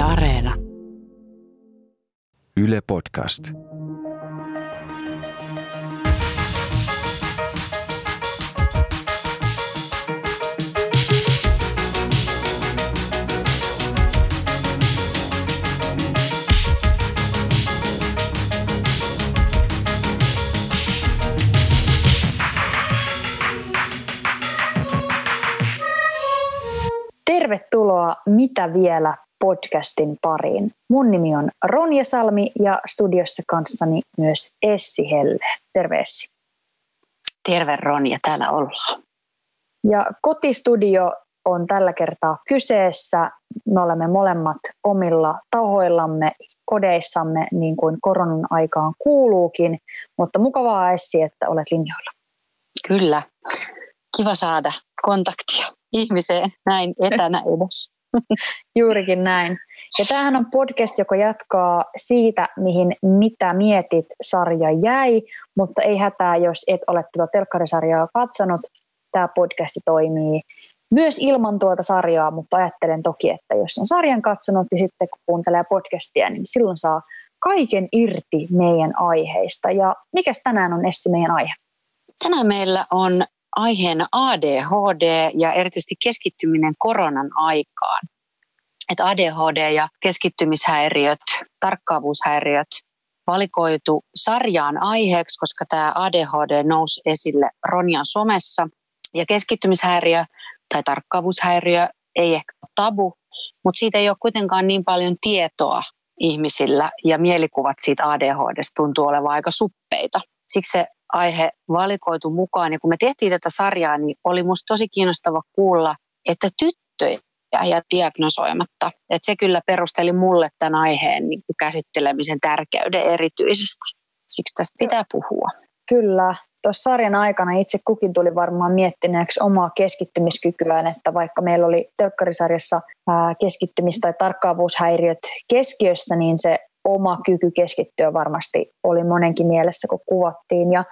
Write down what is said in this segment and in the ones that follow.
Yle Areena. Yle Podcast. Tervetuloa Mitä vielä podcastin pariin. Mun nimi on Ronja Salmi ja studiossa kanssani myös Essi Helle. Terve Essi. Terve Ronja, täällä ollaan. Ja kotistudio on tällä kertaa kyseessä. Me olemme molemmat omilla tahoillamme, kodeissamme, niin kuin koronan aikaan kuuluukin. Mutta mukavaa Essi, että olet linjoilla. Kyllä, kiva saada kontaktia ihmiseen näin etänä edes. Juurikin näin. Ja tämähän on podcast, joka jatkaa siitä, mihin Mitä mietit sarja jäi, mutta ei hätää, jos et ole tuota telkkarisarjaa katsonut. Tämä podcast toimii myös ilman tuota sarjaa, mutta ajattelen toki, että jos on sarjan katsonut ja sitten kun kuuntelee podcastia, niin silloin saa kaiken irti meidän aiheista. Ja mikä tänään on Essi meidän aihe? Tänään meillä on aiheena ADHD ja erityisesti keskittyminen koronan aikaan. Että ADHD ja keskittymishäiriöt, tarkkaavuushäiriöt valikoitu sarjaan aiheeksi, koska tämä ADHD nousi esille Ronjan somessa. Ja keskittymishäiriö tai tarkkaavuushäiriö ei ehkä ole tabu, mutta siitä ei ole kuitenkaan niin paljon tietoa ihmisillä ja mielikuvat siitä ADHDsta tuntuu olevan aika suppeita. Siksi se aihe valikoitu mukaan. Ja kun me tehtiin tätä sarjaa, niin oli musta tosi kiinnostava kuulla, että tyttöjä ja diagnosoimatta. Että se kyllä perusteli mulle tämän aiheen niin käsittelemisen tärkeyden erityisesti. Siksi tästä pitää puhua. Kyllä. Tuossa sarjan aikana itse kukin tuli varmaan miettineeksi omaa keskittymiskykyään, että vaikka meillä oli telkkarisarjassa keskittymis- tai tarkkaavuushäiriöt keskiössä, niin se oma kyky keskittyä varmasti oli monenkin mielessä, kun kuvattiin. Ja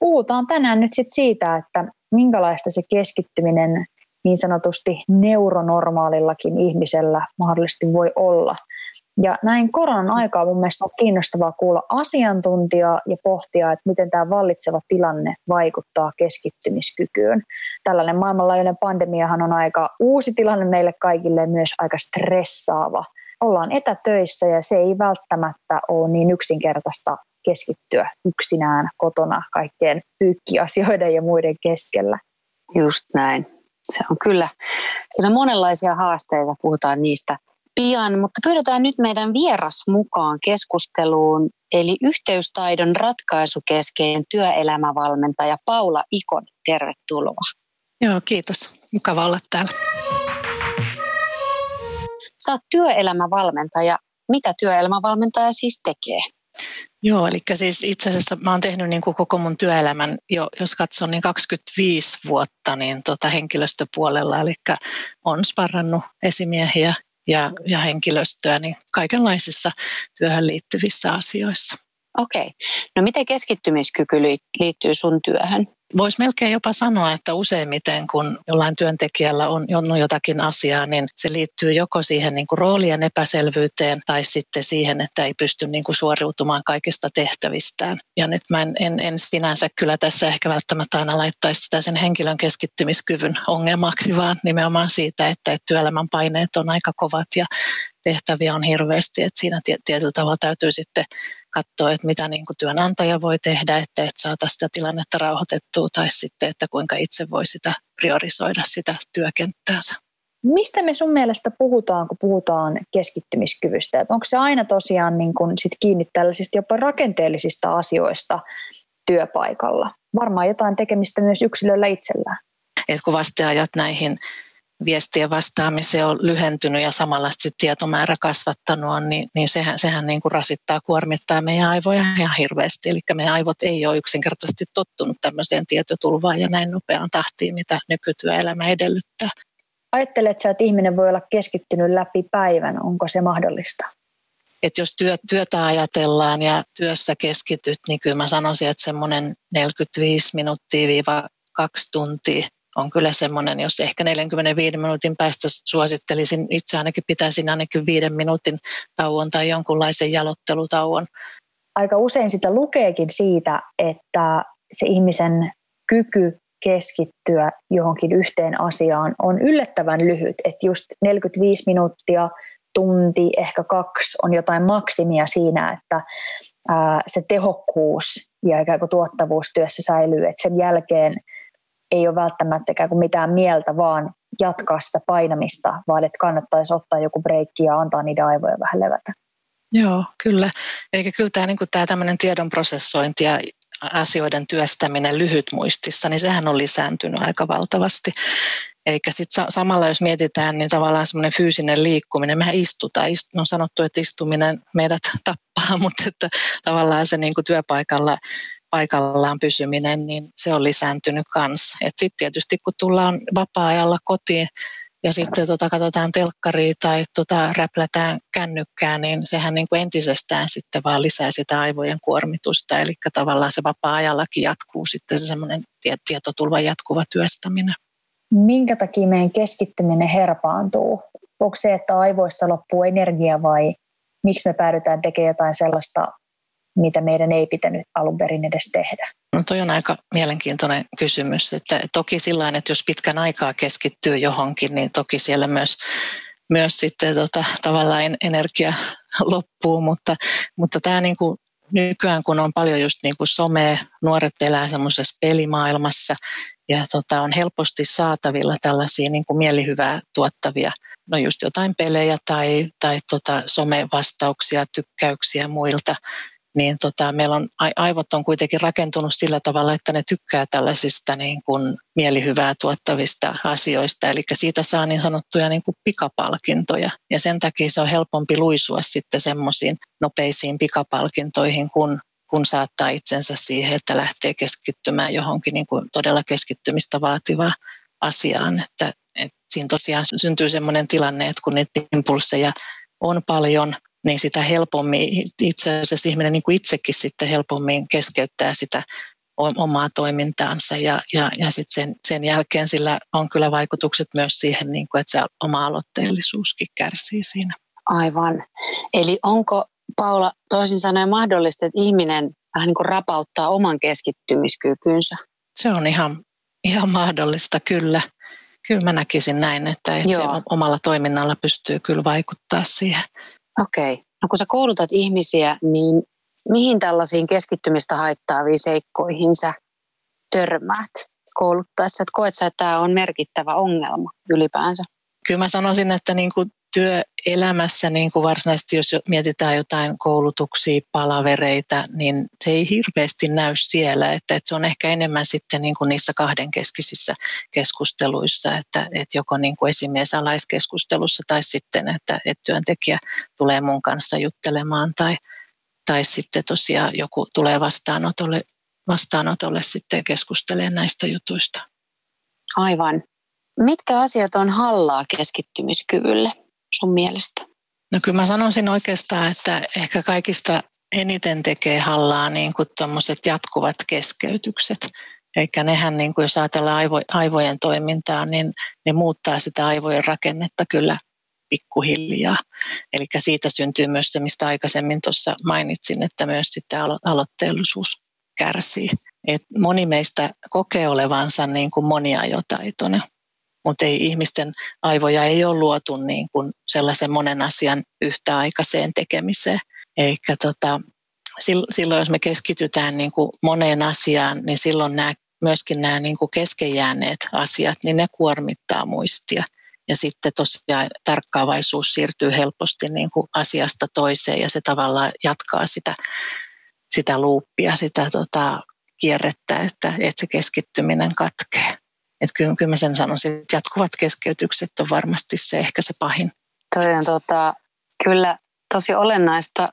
puhutaan tänään nyt sit siitä, että minkälaista se keskittyminen niin sanotusti neuronormaalillakin ihmisellä mahdollisesti voi olla. Ja näin koronan aikaa mun mielestä on kiinnostavaa kuulla asiantuntijaa ja pohtia, että miten tämä vallitseva tilanne vaikuttaa keskittymiskykyyn. Tällainen maailmanlaajuinen pandemiahan on aika uusi tilanne meille kaikille myös aika stressaava – ollaan etätöissä ja se ei välttämättä ole niin yksinkertaista keskittyä yksinään kotona kaikkien pyykkiasioiden ja muiden keskellä. Just näin. Se on kyllä, kyllä monenlaisia haasteita, puhutaan niistä pian, mutta pyydetään nyt meidän vieras mukaan keskusteluun, eli yhteystaidon ratkaisukeskeinen työelämävalmentaja Paula Ikon. Tervetuloa. Joo, kiitos. Mukava olla täällä. Sä oot työelämävalmentaja. Mitä työelämävalmentaja siis tekee? Joo, eli siis itse asiassa mä oon tehnyt niin kuin koko mun työelämän, jo, jos katson, niin 25 vuotta niin tota henkilöstöpuolella, eli on sparrannut esimiehiä ja, ja henkilöstöä niin kaikenlaisissa työhön liittyvissä asioissa. Okei. No miten keskittymiskyky liittyy sun työhön? Voisi melkein jopa sanoa, että useimmiten kun jollain työntekijällä on, on jotakin asiaa, niin se liittyy joko siihen niin kuin roolien epäselvyyteen tai sitten siihen, että ei pysty niin kuin suoriutumaan kaikista tehtävistään. Ja nyt mä en, en, en sinänsä kyllä tässä ehkä välttämättä aina laittaisi sitä sen henkilön keskittymiskyvyn ongelmaksi, vaan nimenomaan siitä, että työelämän paineet on aika kovat ja tehtäviä on hirveästi, että siinä tietyllä tavalla täytyy sitten katsoa, että mitä niin kuin työnantaja voi tehdä, että, että saata sitä tilannetta rauhoitettua tai sitten, että kuinka itse voi sitä priorisoida sitä työkenttäänsä. Mistä me sun mielestä puhutaan, kun puhutaan keskittymiskyvystä? Että onko se aina tosiaan niin kun sit kiinni tällaisista jopa rakenteellisista asioista työpaikalla? Varmaan jotain tekemistä myös yksilöllä itsellään. Et kun vasteajat näihin viestien vastaamiseen on lyhentynyt ja samalla tietomäärä kasvattanut on, niin, niin sehän, sehän niin kuin rasittaa, kuormittaa meidän aivoja ihan hirveästi. Eli meidän aivot ei ole yksinkertaisesti tottunut tämmöiseen tietotulvaan ja näin nopeaan tahtiin, mitä nykytyöelämä edellyttää. Ajattelet sä, että ihminen voi olla keskittynyt läpi päivän, onko se mahdollista? Et jos työ, työtä ajatellaan ja työssä keskityt, niin kyllä mä sanoisin, että semmoinen 45 minuuttia viiva kaksi tuntia on kyllä semmoinen, jos ehkä 45 minuutin päästä suosittelisin, itse ainakin pitäisin ainakin viiden minuutin tauon tai jonkunlaisen jalottelutauon. Aika usein sitä lukeekin siitä, että se ihmisen kyky keskittyä johonkin yhteen asiaan on yllättävän lyhyt, että just 45 minuuttia, tunti, ehkä kaksi on jotain maksimia siinä, että ää, se tehokkuus ja ikään kuin tuottavuus työssä säilyy, että sen jälkeen ei ole välttämättä mitään mieltä, vaan jatkaa sitä painamista, vaan että kannattaisi ottaa joku breikki ja antaa niiden aivoja vähän levätä. Joo, kyllä. Eikä kyllä tämä, niin tämä tämmöinen tiedon prosessointi ja asioiden työstäminen lyhytmuistissa, niin sehän on lisääntynyt aika valtavasti. Eikä sitten samalla, jos mietitään, niin tavallaan semmoinen fyysinen liikkuminen, mehän istutaan. On sanottu, että istuminen meidät tappaa, mutta että tavallaan se niin kuin työpaikalla paikallaan pysyminen, niin se on lisääntynyt kanssa. Sitten tietysti kun tullaan vapaa-ajalla kotiin ja sitten tota, katsotaan telkkaria tai tota, räplätään kännykkää, niin sehän niin kuin entisestään sitten vaan lisää sitä aivojen kuormitusta. Eli tavallaan se vapaa-ajallakin jatkuu sitten se semmoinen tietotulvan jatkuva työstäminen. Minkä takia meidän keskittyminen herpaantuu? Onko se, että aivoista loppuu energia vai miksi me päädytään tekemään jotain sellaista, mitä meidän ei pitänyt alun perin edes tehdä? No toi on aika mielenkiintoinen kysymys. Että toki sillä että jos pitkän aikaa keskittyy johonkin, niin toki siellä myös, myös sitten tota, tavallaan energia loppuu, mutta, mutta tämä niin kuin nykyään kun on paljon just niin kuin somea, nuoret elää semmoisessa pelimaailmassa ja tota, on helposti saatavilla tällaisia niin kuin mielihyvää tuottavia, no just jotain pelejä tai, tai tota, somevastauksia, tykkäyksiä muilta, niin tota, meillä on, aivot on kuitenkin rakentunut sillä tavalla, että ne tykkää tällaisista niin kuin mielihyvää tuottavista asioista, eli siitä saa niin sanottuja niin kuin pikapalkintoja, ja sen takia se on helpompi luisua sitten semmoisiin nopeisiin pikapalkintoihin, kun kun saattaa itsensä siihen, että lähtee keskittymään johonkin niin kuin todella keskittymistä vaativaan asiaan. Että, että siinä tosiaan syntyy sellainen tilanne, että kun niitä impulseja on paljon, niin sitä helpommin itse asiassa ihminen niin kuin itsekin sitten helpommin keskeyttää sitä omaa toimintaansa ja, ja, ja sitten sen, sen jälkeen sillä on kyllä vaikutukset myös siihen, niin kuin, että se oma aloitteellisuuskin kärsii siinä. Aivan. Eli onko Paula toisin sanoen mahdollista, että ihminen vähän niin kuin rapauttaa oman keskittymiskykynsä? Se on ihan, ihan mahdollista, kyllä. Kyllä mä näkisin näin, että, että se omalla toiminnalla pystyy kyllä vaikuttaa siihen. Okei. Okay. No kun sä koulutat ihmisiä, niin mihin tällaisiin keskittymistä haittaaviin seikkoihin sä törmäät kouluttaessa? Että koet sä, että tämä on merkittävä ongelma ylipäänsä? Kyllä mä sanoisin, että niin kuin työelämässä niin kuin varsinaisesti, jos mietitään jotain koulutuksia, palavereita, niin se ei hirveästi näy siellä, että, että se on ehkä enemmän sitten niin kuin niissä kahdenkeskisissä keskusteluissa, että, että joko niin kuin esimies alaiskeskustelussa tai sitten, että, että työntekijä tulee mun kanssa juttelemaan tai, tai sitten tosiaan joku tulee vastaanotolle, vastaanotolle sitten keskustelemaan näistä jutuista. Aivan. Mitkä asiat on hallaa keskittymiskyvylle? Sun mielestä? No kyllä mä sanoisin oikeastaan, että ehkä kaikista eniten tekee hallaa niin kuin jatkuvat keskeytykset. Eikä nehän, niin kuin jos ajatellaan aivo, aivojen toimintaa, niin ne muuttaa sitä aivojen rakennetta kyllä pikkuhiljaa. Eli siitä syntyy myös se, mistä aikaisemmin tuossa mainitsin, että myös sitten alo- aloitteellisuus kärsii. Et moni meistä kokee olevansa niin kuin moniajotaitoinen mutta ei ihmisten aivoja ei ole luotu niin kuin sellaisen monen asian yhtäaikaiseen tekemiseen. Eikä tota, silloin, jos me keskitytään niin kuin moneen asiaan, niin silloin nämä, myöskin nämä niin kuin keskenjääneet asiat, niin ne kuormittaa muistia. Ja sitten tosiaan tarkkaavaisuus siirtyy helposti niin kuin asiasta toiseen ja se tavallaan jatkaa sitä, sitä luuppia, sitä tota, kierrettä, että, että se keskittyminen katkee. Että kyllä, kyllä mä sen sanoisin, että jatkuvat keskeytykset on varmasti se ehkä se pahin. Toi on tota, kyllä tosi olennaista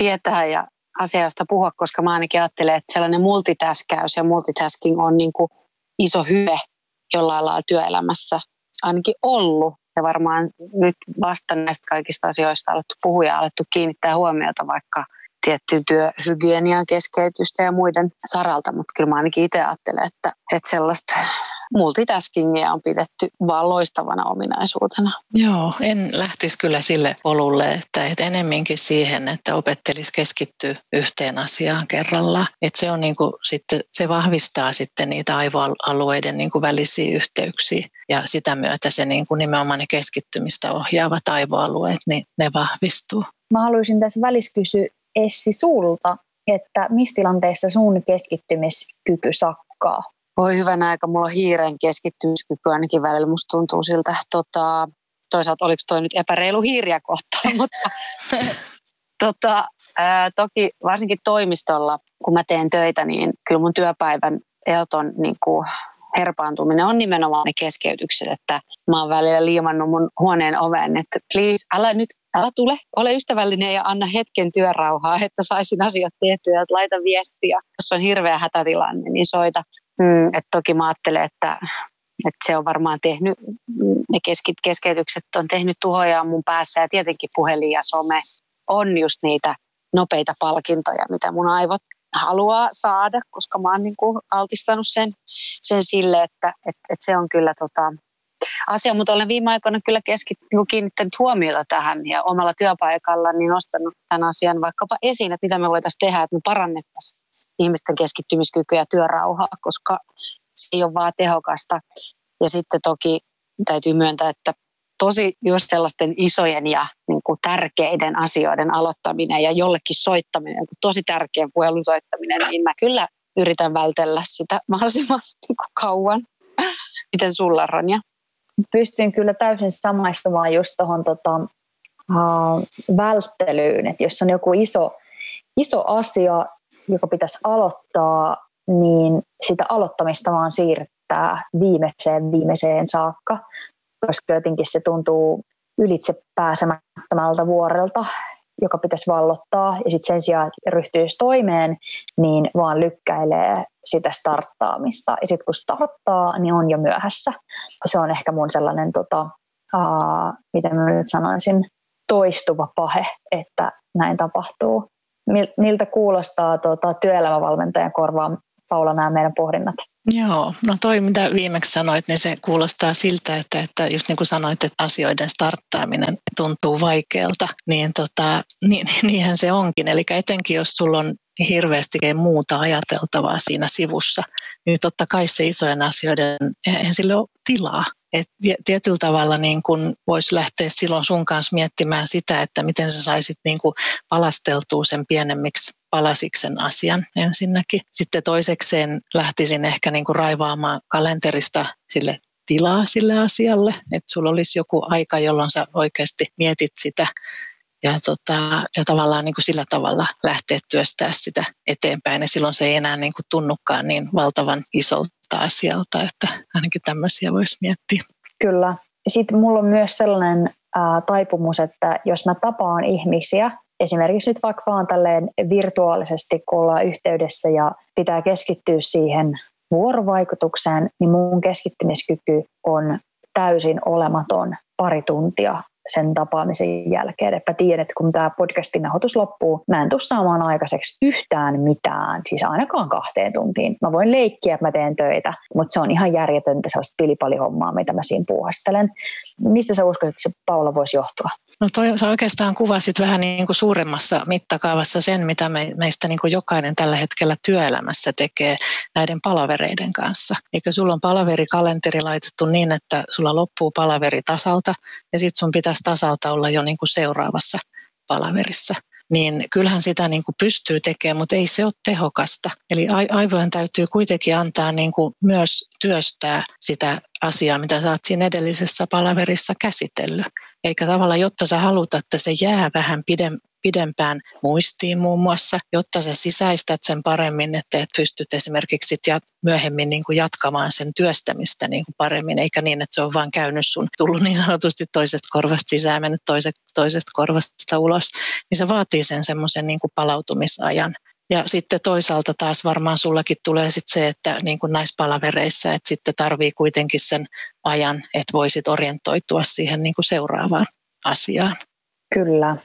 tietää ja asiasta puhua, koska mä ainakin ajattelen, että sellainen multitaskäys ja multitasking on niin kuin iso hyve jollain lailla työelämässä ainakin ollut. Ja varmaan nyt vasta näistä kaikista asioista alettu puhua ja alettu kiinnittää huomiota vaikka tiettyyn työhygienian keskeytystä ja muiden saralta, mutta kyllä mä ainakin itse ajattelen, että, että sellaista multitaskingia on pidetty vaan loistavana ominaisuutena. Joo, en lähtisi kyllä sille polulle, että, että enemminkin siihen, että opettelisi keskittyä yhteen asiaan kerrallaan. Että se, on niin kuin, sitten, se vahvistaa sitten niitä aivoalueiden niin kuin välisiä yhteyksiä ja sitä myötä se niin kuin nimenomaan ne keskittymistä ohjaavat aivoalueet, niin ne vahvistuu. Mä haluaisin tässä välissä kysyä Essi sulta, että missä tilanteessa sun keskittymiskyky sakkaa? Voi hyvänä aika, mulla on hiiren keskittymiskyky ainakin välillä, musta tuntuu siltä. Tota, toisaalta oliko toi nyt epäreilu hiiriä kohtaan, mutta tota, ää, toki varsinkin toimistolla, kun mä teen töitä, niin kyllä mun työpäivän ehdoton niin kuin herpaantuminen on nimenomaan ne keskeytykset, että mä oon välillä liimannut mun huoneen oven, että please, älä nyt, älä tule, ole ystävällinen ja anna hetken työrauhaa, että saisin asiat tehtyä, että laita viestiä. Jos on hirveä hätätilanne, niin soita. Mm, että toki mä ajattelen, että, että se on varmaan tehnyt, ne keskeytykset on tehnyt tuhoja mun päässä ja tietenkin puhelin ja some on just niitä nopeita palkintoja, mitä mun aivot haluaa saada, koska mä oon niin kuin altistanut sen, sen sille, että että että se on kyllä tota, asia, mutta olen viime aikoina kyllä keskit, niin kiinnittänyt huomiota tähän ja omalla työpaikalla niin nostanut tämän asian vaikkapa esiin, että mitä me voitaisiin tehdä, että me parannettaisiin ihmisten keskittymiskykyä ja työrauhaa, koska se ei ole vaan tehokasta. Ja sitten toki täytyy myöntää, että tosi just sellaisten isojen ja niin kuin tärkeiden asioiden aloittaminen ja jollekin soittaminen, tosi tärkeän puhelun soittaminen, niin mä kyllä yritän vältellä sitä mahdollisimman niin kuin kauan. Miten sulla, Ronja? Pystyn kyllä täysin samaistumaan just tuohon tota, uh, välttelyyn, että jos on joku iso, iso asia, joka pitäisi aloittaa, niin sitä aloittamista vaan siirtää viimeiseen viimeiseen saakka koska jotenkin se tuntuu ylitse pääsemättömältä vuorelta, joka pitäisi vallottaa, ja sitten sen sijaan ryhtyisi toimeen, niin vaan lykkäilee sitä starttaamista. Ja sitten kun starttaa, niin on jo myöhässä. Se on ehkä mun sellainen, tota, aa, miten mä nyt sanoisin, toistuva pahe, että näin tapahtuu. Miltä kuulostaa tota, työelämävalmentajan korvaan Paula nämä meidän pohdinnat? Joo, no toi mitä viimeksi sanoit, niin se kuulostaa siltä, että, että just niin kuin sanoit, että asioiden starttaaminen tuntuu vaikealta, niin, tota, niin, niinhän se onkin. Eli etenkin jos sulla on hirveästi muuta ajateltavaa siinä sivussa, niin totta kai se isojen asioiden, eihän sille ole tilaa. Et tietyllä tavalla niin kun voisi lähteä silloin sun kanssa miettimään sitä, että miten sä saisit niin palasteltua sen pienemmiksi palasiksi sen asian ensinnäkin. Sitten toisekseen lähtisin ehkä niin kuin raivaamaan kalenterista sille tilaa sille asialle, että sulla olisi joku aika, jolloin sä oikeasti mietit sitä ja, tota, ja tavallaan niin kuin sillä tavalla lähteä työstää sitä eteenpäin. Ja silloin se ei enää niin kuin tunnukaan niin valtavan isolta asialta, että ainakin tämmöisiä voisi miettiä. Kyllä. Sitten mulla on myös sellainen ää, taipumus, että jos mä tapaan ihmisiä, esimerkiksi nyt vaikka vaan tälleen virtuaalisesti, kun ollaan yhteydessä ja pitää keskittyä siihen vuorovaikutukseen, niin mun keskittymiskyky on täysin olematon pari tuntia sen tapaamisen jälkeen. Että tiedän, että kun tämä podcastin nauhoitus loppuu, mä en tule saamaan aikaiseksi yhtään mitään, siis ainakaan kahteen tuntiin. Mä voin leikkiä, että mä teen töitä, mutta se on ihan järjetöntä sellaista pilipalihommaa, mitä mä siinä puuhastelen. Mistä sä uskot, että se Paula voisi johtua? No toi, sä oikeastaan kuvasit vähän niin kuin suuremmassa mittakaavassa sen, mitä me, meistä niin kuin jokainen tällä hetkellä työelämässä tekee näiden palavereiden kanssa. Eikö sulla on palaverikalenteri laitettu niin, että sulla loppuu palaveri tasalta ja sitten sun pitäisi tasalta olla jo niin kuin seuraavassa palaverissa niin kyllähän sitä niin kuin pystyy tekemään, mutta ei se ole tehokasta. Eli aivojen täytyy kuitenkin antaa niin kuin myös työstää sitä asiaa, mitä sä oot siinä edellisessä palaverissa käsitellyt. Eikä tavallaan, jotta sä haluat, että se jää vähän pidempään muistiin muun muassa, jotta sä sisäistät sen paremmin, että et pystyt esimerkiksi myöhemmin niin kuin jatkamaan sen työstämistä niin kuin paremmin, eikä niin, että se on vaan käynyt sun, tullut niin sanotusti toisesta korvasta sisään, mennyt toise, toisesta korvasta ulos, niin se vaatii sen semmoisen niin palautumisajan. Ja sitten toisaalta taas varmaan sullakin tulee sitten se, että niin kuin näissä palavereissa, että sitten tarvii kuitenkin sen ajan, että voisit orientoitua siihen niin kuin seuraavaan asiaan. Kyllä.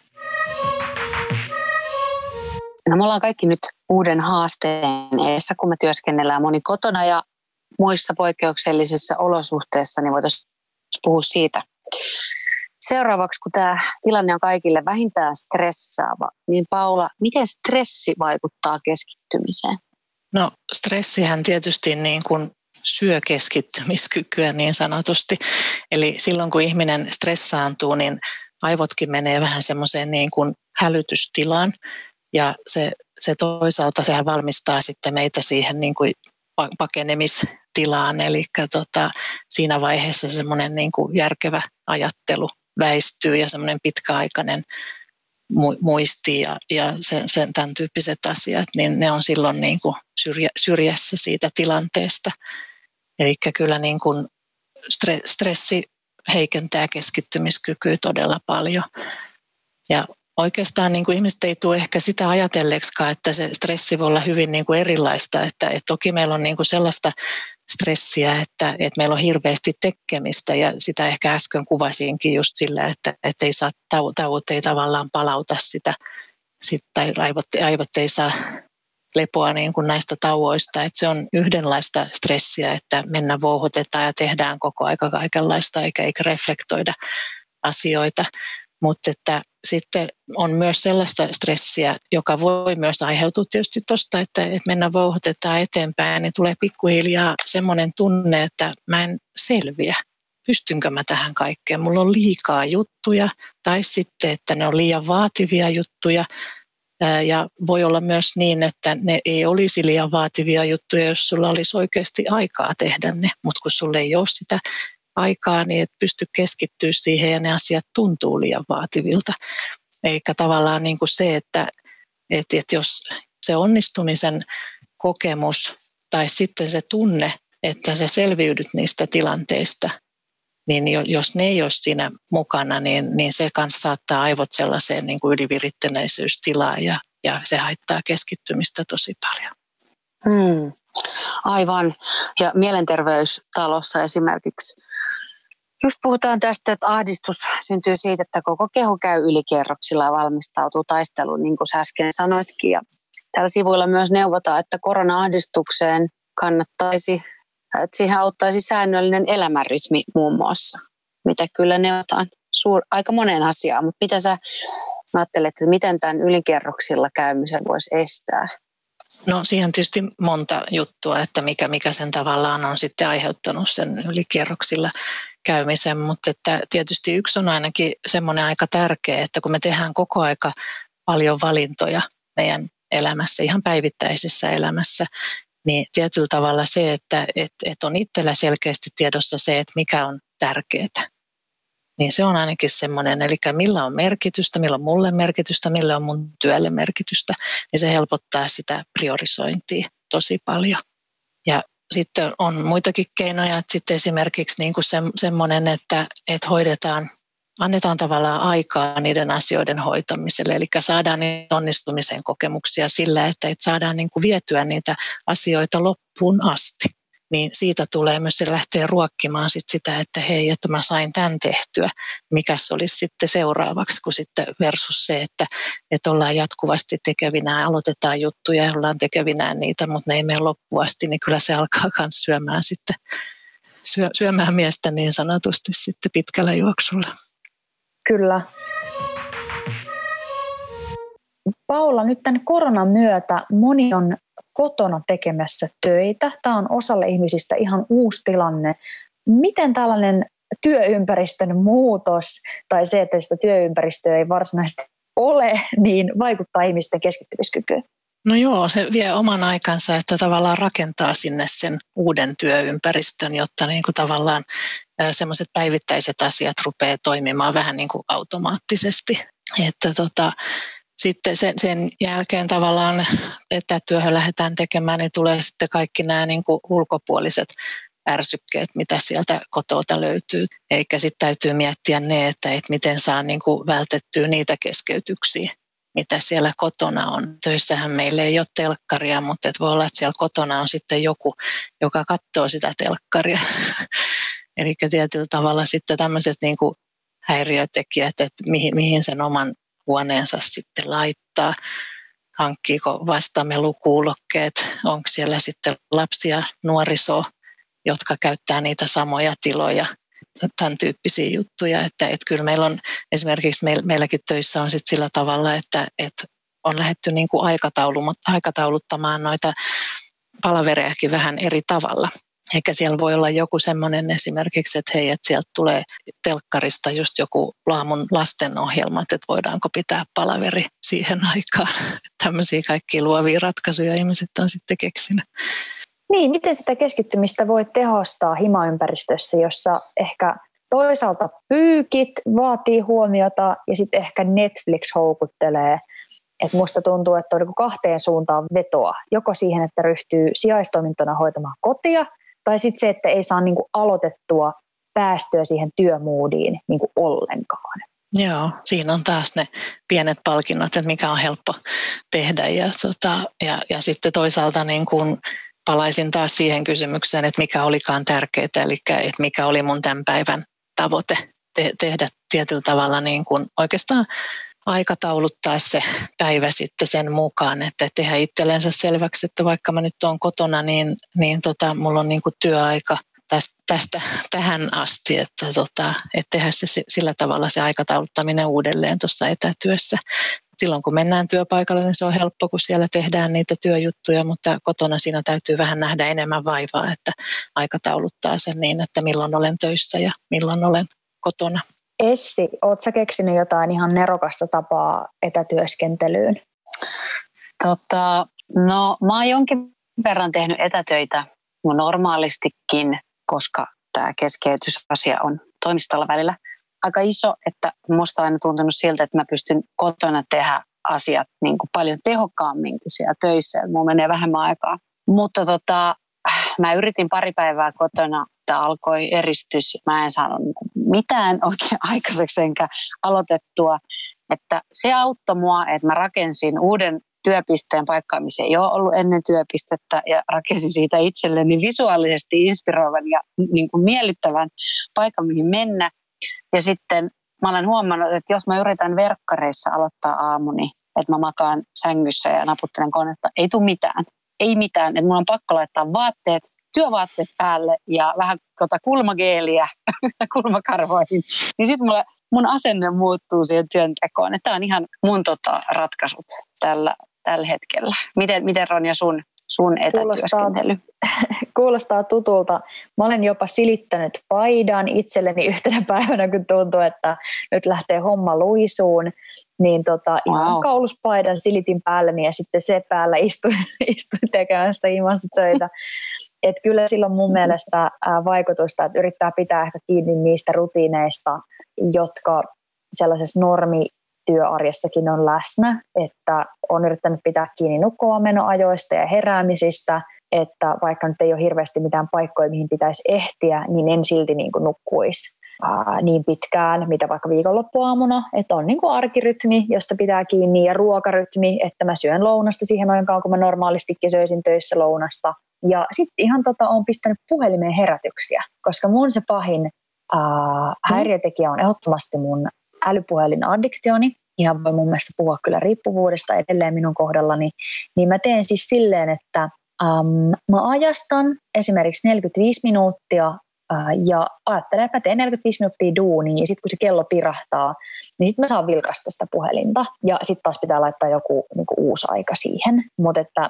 No me ollaan kaikki nyt uuden haasteen eessä, kun me työskennellään moni kotona ja muissa poikkeuksellisissa olosuhteissa, niin voitaisiin puhua siitä. Seuraavaksi, kun tämä tilanne on kaikille vähintään stressaava, niin Paula, miten stressi vaikuttaa keskittymiseen? No stressihän tietysti niin kuin syö keskittymiskykyä niin sanotusti. Eli silloin kun ihminen stressaantuu, niin aivotkin menee vähän semmoiseen niin kuin hälytystilaan ja se, se toisaalta sehän valmistaa sitten meitä siihen niin kuin pakenemistilaan, eli tota, siinä vaiheessa semmoinen niin kuin järkevä ajattelu väistyy ja semmoinen pitkäaikainen muisti ja, ja sen, sen, tämän tyyppiset asiat, niin ne on silloin niin kuin syrjä, syrjässä siitä tilanteesta. Eli kyllä niin kuin stressi heikentää keskittymiskykyä todella paljon. Ja oikeastaan niin kuin ihmiset ei tule ehkä sitä ajatelleeksikaan, että se stressi voi olla hyvin niin kuin erilaista. Että, että toki meillä on niin kuin sellaista stressiä, että, että meillä on hirveästi tekemistä ja sitä ehkä äsken kuvasinkin just sillä, että, että ei saa, tauot ei tavallaan palauta sitä, sit, tai aivot, aivot ei saa lepoa niin kuin näistä tauoista, että se on yhdenlaista stressiä, että mennä vouhotetaan ja tehdään koko aika kaikenlaista eikä, eikä reflektoida asioita. Mutta että sitten on myös sellaista stressiä, joka voi myös aiheutua tietysti tuosta, että, että mennään vouhotetaan eteenpäin, niin tulee pikkuhiljaa semmoinen tunne, että mä en selviä. Pystynkö mä tähän kaikkeen? Mulla on liikaa juttuja, tai sitten, että ne on liian vaativia juttuja, ja voi olla myös niin, että ne ei olisi liian vaativia juttuja, jos sulla olisi oikeasti aikaa tehdä ne, mutta kun sulla ei ole sitä aikaa, niin et pysty keskittyä siihen ja ne asiat tuntuu liian vaativilta. Eikä tavallaan niin kuin se, että, että, että jos se onnistumisen kokemus tai sitten se tunne, että sä selviydyt niistä tilanteista, niin jos ne ei ole siinä mukana, niin, niin se kanssa saattaa aivot sellaiseen niin kuin yliviritteneisystilaan ja, ja se haittaa keskittymistä tosi paljon. Hmm. Aivan. Ja mielenterveystalossa esimerkiksi Just puhutaan tästä, että ahdistus syntyy siitä, että koko keho käy ylikerroksilla ja valmistautuu taisteluun, niin kuin sä äsken sanoitkin. Ja täällä sivuilla myös neuvotaan, että korona-ahdistukseen kannattaisi, että siihen auttaisi säännöllinen elämänrytmi muun muassa, mitä kyllä neuvotaan suur, aika moneen asiaan. Mutta mitä sä ajattelet, että miten tämän ylikerroksilla käymisen voisi estää? No siihen tietysti monta juttua, että mikä, mikä sen tavallaan on sitten aiheuttanut sen ylikierroksilla käymisen, mutta että tietysti yksi on ainakin semmoinen aika tärkeä, että kun me tehdään koko aika paljon valintoja meidän elämässä, ihan päivittäisessä elämässä, niin tietyllä tavalla se, että et, et on itsellä selkeästi tiedossa se, että mikä on tärkeää niin se on ainakin semmoinen, eli millä on merkitystä, millä on mulle merkitystä, millä on mun työlle merkitystä, niin se helpottaa sitä priorisointia tosi paljon. Ja sitten on muitakin keinoja, että sitten esimerkiksi niin kuin se, semmoinen, että, että hoidetaan, annetaan tavallaan aikaa niiden asioiden hoitamiselle, eli saadaan niitä onnistumisen kokemuksia sillä, että, että saadaan niin kuin vietyä niitä asioita loppuun asti niin siitä tulee myös se lähtee ruokkimaan sit sitä, että hei, että mä sain tämän tehtyä, mikä se olisi sitten seuraavaksi, kun sitten versus se, että, että ollaan jatkuvasti tekevinään, aloitetaan juttuja ja ollaan tekevinään niitä, mutta ne ei mene loppuasti, niin kyllä se alkaa myös syömään sitten, syö, syömään miestä niin sanotusti sitten pitkällä juoksulla. Kyllä. Paula, nyt tämän koronan myötä moni on kotona tekemässä töitä. Tämä on osalle ihmisistä ihan uusi tilanne. Miten tällainen työympäristön muutos tai se, että sitä työympäristöä ei varsinaisesti ole, niin vaikuttaa ihmisten keskittymiskykyyn? No joo, se vie oman aikansa, että tavallaan rakentaa sinne sen uuden työympäristön, jotta niin kuin tavallaan semmoiset päivittäiset asiat rupeaa toimimaan vähän niin kuin automaattisesti. Että tota, sitten sen, sen jälkeen tavallaan, että työhön lähdetään tekemään, niin tulee sitten kaikki nämä niin kuin ulkopuoliset ärsykkeet, mitä sieltä kotota löytyy. Eli sitten täytyy miettiä ne, että, että miten saa niin kuin vältettyä niitä keskeytyksiä, mitä siellä kotona on. Töissähän meillä ei ole telkkaria, mutta et voi olla, että siellä kotona on sitten joku, joka katsoo sitä telkkaria. Eli tietyllä tavalla sitten tämmöiset niin häiriötekijät, että mihin, mihin sen oman huoneensa sitten laittaa, hankkiiko vastamelukuulokkeet, onko siellä sitten lapsia, nuorisoa jotka käyttää niitä samoja tiloja? Tämän tyyppisiä juttuja, että, että kyllä meillä on esimerkiksi meilläkin töissä on sit sillä tavalla, että, että on lähdetty niin kuin aikatauluttamaan noita palaverejakin vähän eri tavalla. Eikä siellä voi olla joku semmoinen esimerkiksi, että hei, että sieltä tulee telkkarista just joku laamun lastenohjelmat, että voidaanko pitää palaveri siihen aikaan. Tämmöisiä kaikki luovia ratkaisuja ihmiset on sitten keksinyt. Niin, miten sitä keskittymistä voi tehostaa himaympäristössä, jossa ehkä toisaalta pyykit vaatii huomiota ja sitten ehkä Netflix houkuttelee. Et musta tuntuu, että on niinku kahteen suuntaan vetoa. Joko siihen, että ryhtyy sijaistoimintona hoitamaan kotia, tai sitten se, että ei saa niinku aloitettua päästöä siihen työmoodiin niinku ollenkaan. Joo, siinä on taas ne pienet palkinnot, että mikä on helppo tehdä. Ja, tota, ja, ja sitten toisaalta niin kun palaisin taas siihen kysymykseen, että mikä olikaan tärkeää, eli että mikä oli mun tämän päivän tavoite te- tehdä tietyllä tavalla niin kuin oikeastaan aikatauluttaa se päivä sitten sen mukaan, että tehdä itsellensä selväksi, että vaikka mä nyt olen kotona, niin, niin tota, mulla on niin kuin työaika tästä, tästä tähän asti, että, tota, että tehdä se sillä tavalla se aikatauluttaminen uudelleen tuossa etätyössä silloin kun mennään työpaikalle, niin se on helppo, kun siellä tehdään niitä työjuttuja, mutta kotona siinä täytyy vähän nähdä enemmän vaivaa, että aikatauluttaa sen niin, että milloin olen töissä ja milloin olen kotona. Essi, ootko keksinyt jotain ihan nerokasta tapaa etätyöskentelyyn? Tota, no, mä oon jonkin verran tehnyt etätöitä normaalistikin, koska tämä keskeytysasia on toimistolla välillä – aika iso, että musta on aina tuntunut siltä, että mä pystyn kotona tehdä asiat niin kuin paljon tehokkaammin kuin siellä töissä. Mulla menee vähemmän aikaa. Mutta tota, mä yritin pari päivää kotona, että alkoi eristys. Mä en saanut niin mitään oikein aikaiseksi enkä aloitettua. Että se auttoi mua, että mä rakensin uuden työpisteen paikkaa, missä ei ole ollut ennen työpistettä ja rakensin siitä itselleni visuaalisesti inspiroivan ja niin kuin miellyttävän paikan, mihin mennä. Ja sitten mä olen huomannut, että jos mä yritän verkkareissa aloittaa aamuni, että mä makaan sängyssä ja naputtelen konetta, ei tule mitään. Ei mitään, että mun on pakko laittaa vaatteet, työvaatteet päälle ja vähän tota kulmageeliä kulmakarvoihin. Niin sitten mun asenne muuttuu siihen työntekoon. Tämä on ihan mun tota, ratkaisut tällä, tällä hetkellä. Miten, miten Ronja sun sun etätyöskentely? Kuulostaa, kuulostaa tutulta. Mä olen jopa silittänyt paidan itselleni yhtenä päivänä, kun tuntuu, että nyt lähtee homma luisuun. Niin tota, wow. ihan kauluspaidan silitin päälle ja sitten se päällä istuin, istuin tekemään sitä imassa töitä. Et kyllä silloin mun mielestä vaikutusta, että yrittää pitää ehkä kiinni niistä rutiineista, jotka sellaisessa normi työarjessakin on läsnä, että on yrittänyt pitää kiinni nukkuvaanmenoajoista ja heräämisistä, että vaikka nyt ei ole hirveästi mitään paikkoja, mihin pitäisi ehtiä, niin en silti niin kuin nukkuisi ää, niin pitkään, mitä vaikka viikonloppuaamuna, että on niin kuin arkirytmi, josta pitää kiinni, ja ruokarytmi, että mä syön lounasta siihen aikaan, kun mä normaalistikin söisin töissä lounasta. Ja sitten ihan tota, on pistänyt puhelimeen herätyksiä, koska mun se pahin ää, häiriötekijä on ehdottomasti mun älypuhelin addiktioni, ihan voi mun mielestä puhua kyllä riippuvuudesta edelleen minun kohdallani, niin mä teen siis silleen, että um, mä ajastan esimerkiksi 45 minuuttia ja ajattelen, että mä teen 45 minuuttia duunia ja sitten kun se kello pirahtaa, niin sitten mä saan vilkasta sitä puhelinta. Ja sitten taas pitää laittaa joku niinku, uusi aika siihen, mutta että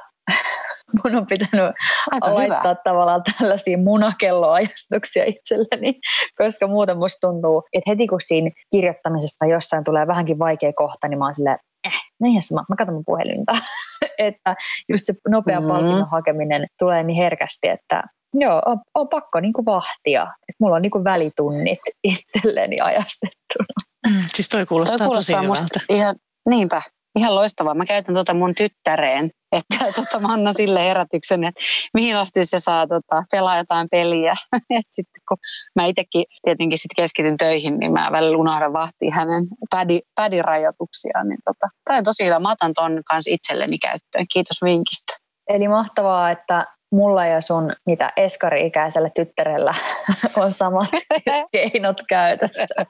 mun on pitänyt Aika laittaa hyvä. tavallaan tällaisia munakelloajastuksia itselleni, koska muuten musta tuntuu, että heti kun siinä kirjoittamisesta jossain tulee vähänkin vaikea kohta, niin mä oon silleen, eh, no ihan sama, mä katson mun puhelinta. että just se nopea mm-hmm. palkinnon hakeminen tulee niin herkästi, että joo, on, on pakko niinku vahtia. että mulla on niinku välitunnit itselleni ajastettuna. Mm, siis toi kuulostaa, toi kuulostaa tosi hyvältä. Ihan, niinpä, ihan loistavaa. Mä käytän tota mun tyttäreen, että tota, mä annan sille herätyksen, että mihin asti se saa tota, pelaa jotain peliä. Et sitten kun mä itsekin tietenkin sit keskityn töihin, niin mä välillä unohdan vahtia hänen pädi, pädirajoituksiaan. Niin tota, toi on tosi hyvä. Mä otan ton kanssa itselleni käyttöön. Kiitos vinkistä. Eli mahtavaa, että mulla ja sun mitä eskari-ikäisellä tyttärellä on samat keinot käytössä.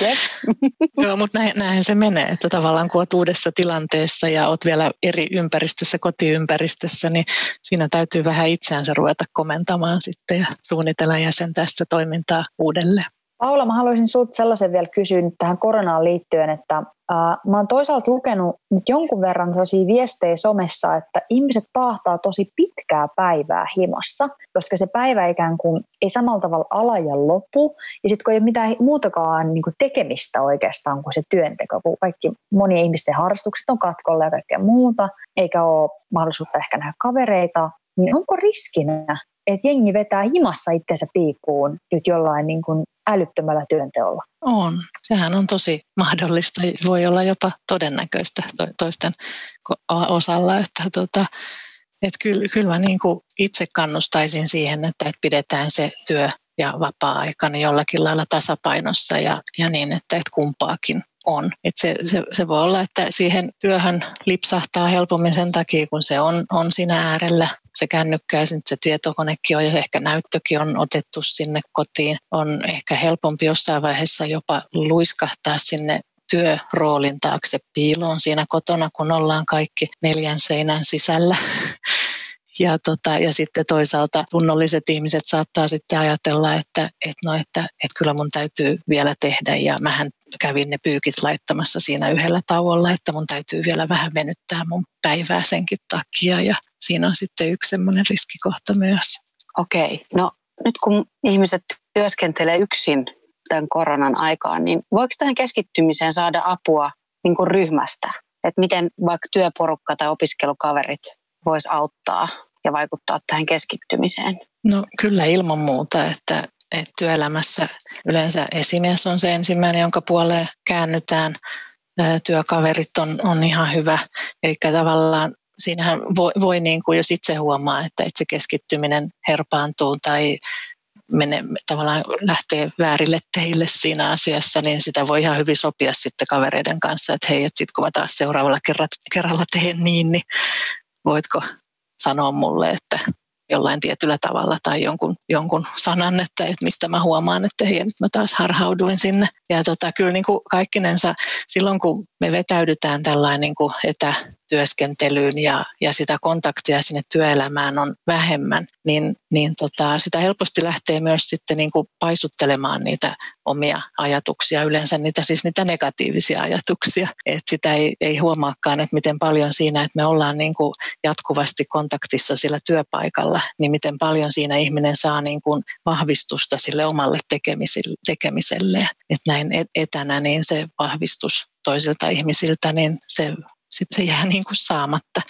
Joo, mutta näin, näinhän se menee, että tavallaan kun olet uudessa tilanteessa ja olet vielä eri ympäristössä, kotiympäristössä, niin siinä täytyy vähän itseänsä ruveta komentamaan sitten ja suunnitella jäsentää sitä toimintaa uudelleen. Paula, mä haluaisin sinulta sellaisen vielä kysyä nyt tähän koronaan liittyen, että äh, mä oon toisaalta lukenut nyt jonkun verran sellaisia viestejä somessa, että ihmiset paahtaa tosi pitkää päivää himassa, koska se päivä ikään kuin ei samalla tavalla ala ja lopu, ja sitten kun ei ole mitään muutakaan niin kuin tekemistä oikeastaan kuin se työnteko, kun kaikki monien ihmisten harrastukset on katkolla ja kaikkea muuta, eikä ole mahdollisuutta ehkä nähdä kavereita, niin onko riskinä, että jengi vetää himassa itsensä piippuun nyt jollain niin kuin älyttömällä työnteolla. On. Sehän on tosi mahdollista. Voi olla jopa todennäköistä toisten osalla. Että tota, et kyllä, kyllä niin kuin itse kannustaisin siihen, että, että pidetään se työ ja vapaa-aika niin jollakin lailla tasapainossa ja, ja niin, että, että kumpaakin on. Et se, se, se voi olla, että siihen työhön lipsahtaa helpommin sen takia, kun se on, on siinä äärellä se kännykkä ja se tietokonekin on ja ehkä näyttökin on otettu sinne kotiin. On ehkä helpompi jossain vaiheessa jopa luiskahtaa sinne työroolin taakse piiloon siinä kotona, kun ollaan kaikki neljän seinän sisällä. Ja, tota, ja sitten toisaalta tunnolliset ihmiset saattaa sitten ajatella, että, että, no, että, että kyllä mun täytyy vielä tehdä ja mähän kävin ne pyykit laittamassa siinä yhdellä tauolla, että mun täytyy vielä vähän venyttää mun päivää senkin takia ja siinä on sitten yksi semmoinen riskikohta myös. Okei, no nyt kun ihmiset työskentelee yksin tämän koronan aikaan, niin voiko tähän keskittymiseen saada apua niin kuin ryhmästä? Että miten vaikka työporukka tai opiskelukaverit vois auttaa ja vaikuttaa tähän keskittymiseen? No kyllä ilman muuta, että, että työelämässä yleensä esimies on se ensimmäinen, jonka puoleen käännytään. Työkaverit on, on ihan hyvä. Eli tavallaan siinähän voi, voi niin kuin jos itse huomaa, että itse keskittyminen herpaantuu tai mene, tavallaan lähtee väärille teille siinä asiassa, niin sitä voi ihan hyvin sopia sitten kavereiden kanssa, että hei, että sitten kun mä taas seuraavalla kerralla, teen niin, niin voitko sanoa mulle, että jollain tietyllä tavalla tai jonkun, jonkun sanan, että, että mistä mä huomaan, että hei, nyt mä taas harhauduin sinne. Ja tota, kyllä niin kuin kaikkinensa silloin, kun me vetäydytään tällainen niin kuin etätyöskentelyyn ja, ja sitä kontaktia sinne työelämään on vähemmän, niin, niin tota, sitä helposti lähtee myös sitten niin kuin paisuttelemaan niitä omia ajatuksia, yleensä niitä, siis niitä negatiivisia ajatuksia. että sitä ei, ei huomaakaan, että miten paljon siinä, että me ollaan niin kuin jatkuvasti kontaktissa sillä työpaikalla, niin miten paljon siinä ihminen saa niin kuin vahvistusta sille omalle tekemiselle. Että näin etänä niin se vahvistus toisilta ihmisiltä, niin se sitten se jää niin kuin saamatta.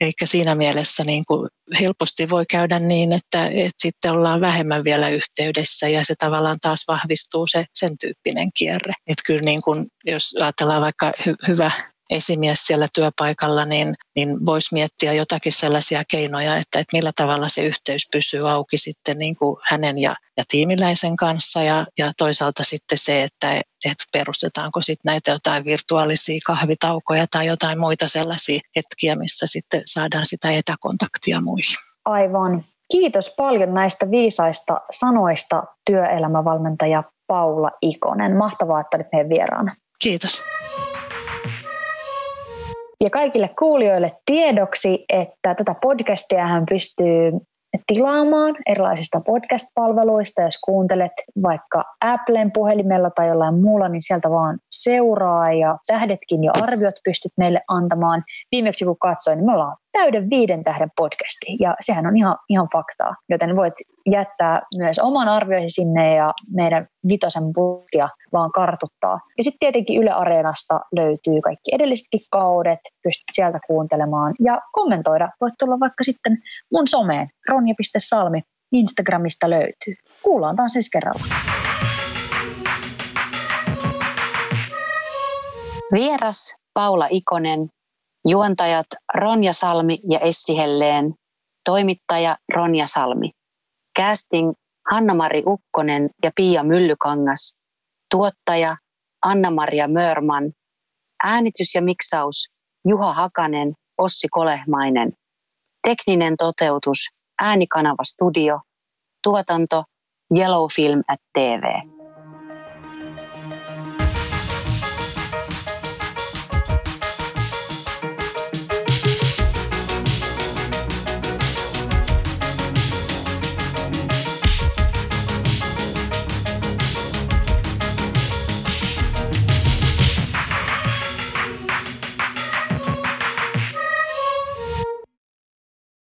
Eli siinä mielessä niin kuin helposti voi käydä niin, että, että sitten ollaan vähemmän vielä yhteydessä ja se tavallaan taas vahvistuu se sen tyyppinen kierre. Että kyllä niin kuin, jos ajatellaan vaikka hy- hyvä esimies siellä työpaikalla, niin, niin voisi miettiä jotakin sellaisia keinoja, että, että millä tavalla se yhteys pysyy auki sitten niin kuin hänen ja, ja tiimiläisen kanssa ja, ja toisaalta sitten se, että, että perustetaanko sitten näitä jotain virtuaalisia kahvitaukoja tai jotain muita sellaisia hetkiä, missä sitten saadaan sitä etäkontaktia muihin. Aivan. Kiitos paljon näistä viisaista sanoista työelämävalmentaja Paula Ikonen. Mahtavaa, että olit meidän vieraana. Kiitos. Ja kaikille kuulijoille tiedoksi, että tätä podcastia hän pystyy tilaamaan erilaisista podcast-palveluista. Jos kuuntelet vaikka Applen puhelimella tai jollain muulla, niin sieltä vaan seuraa ja tähdetkin ja arviot pystyt meille antamaan. Viimeksi kun katsoin, niin me ollaan täyden viiden tähden podcasti ja sehän on ihan, ihan faktaa. Joten voit jättää myös oman arvioisi sinne ja meidän vitosen putkia vaan kartuttaa. Ja sitten tietenkin Yle Areenasta löytyy kaikki edellisetkin kaudet, pystyt sieltä kuuntelemaan ja kommentoida. Voit tulla vaikka sitten mun someen, ronja.salmi, Instagramista löytyy. Kuullaan taas ensi kerralla. Vieras Paula Ikonen Juontajat Ronja Salmi ja Essi Helleen, toimittaja Ronja Salmi. Casting Hanna-Mari Ukkonen ja Pia Myllykangas, tuottaja Anna-Maria Mörman, äänitys ja miksaus Juha Hakanen, Ossi Kolehmainen, tekninen toteutus Äänikanava Studio, tuotanto Yellow Film at TV.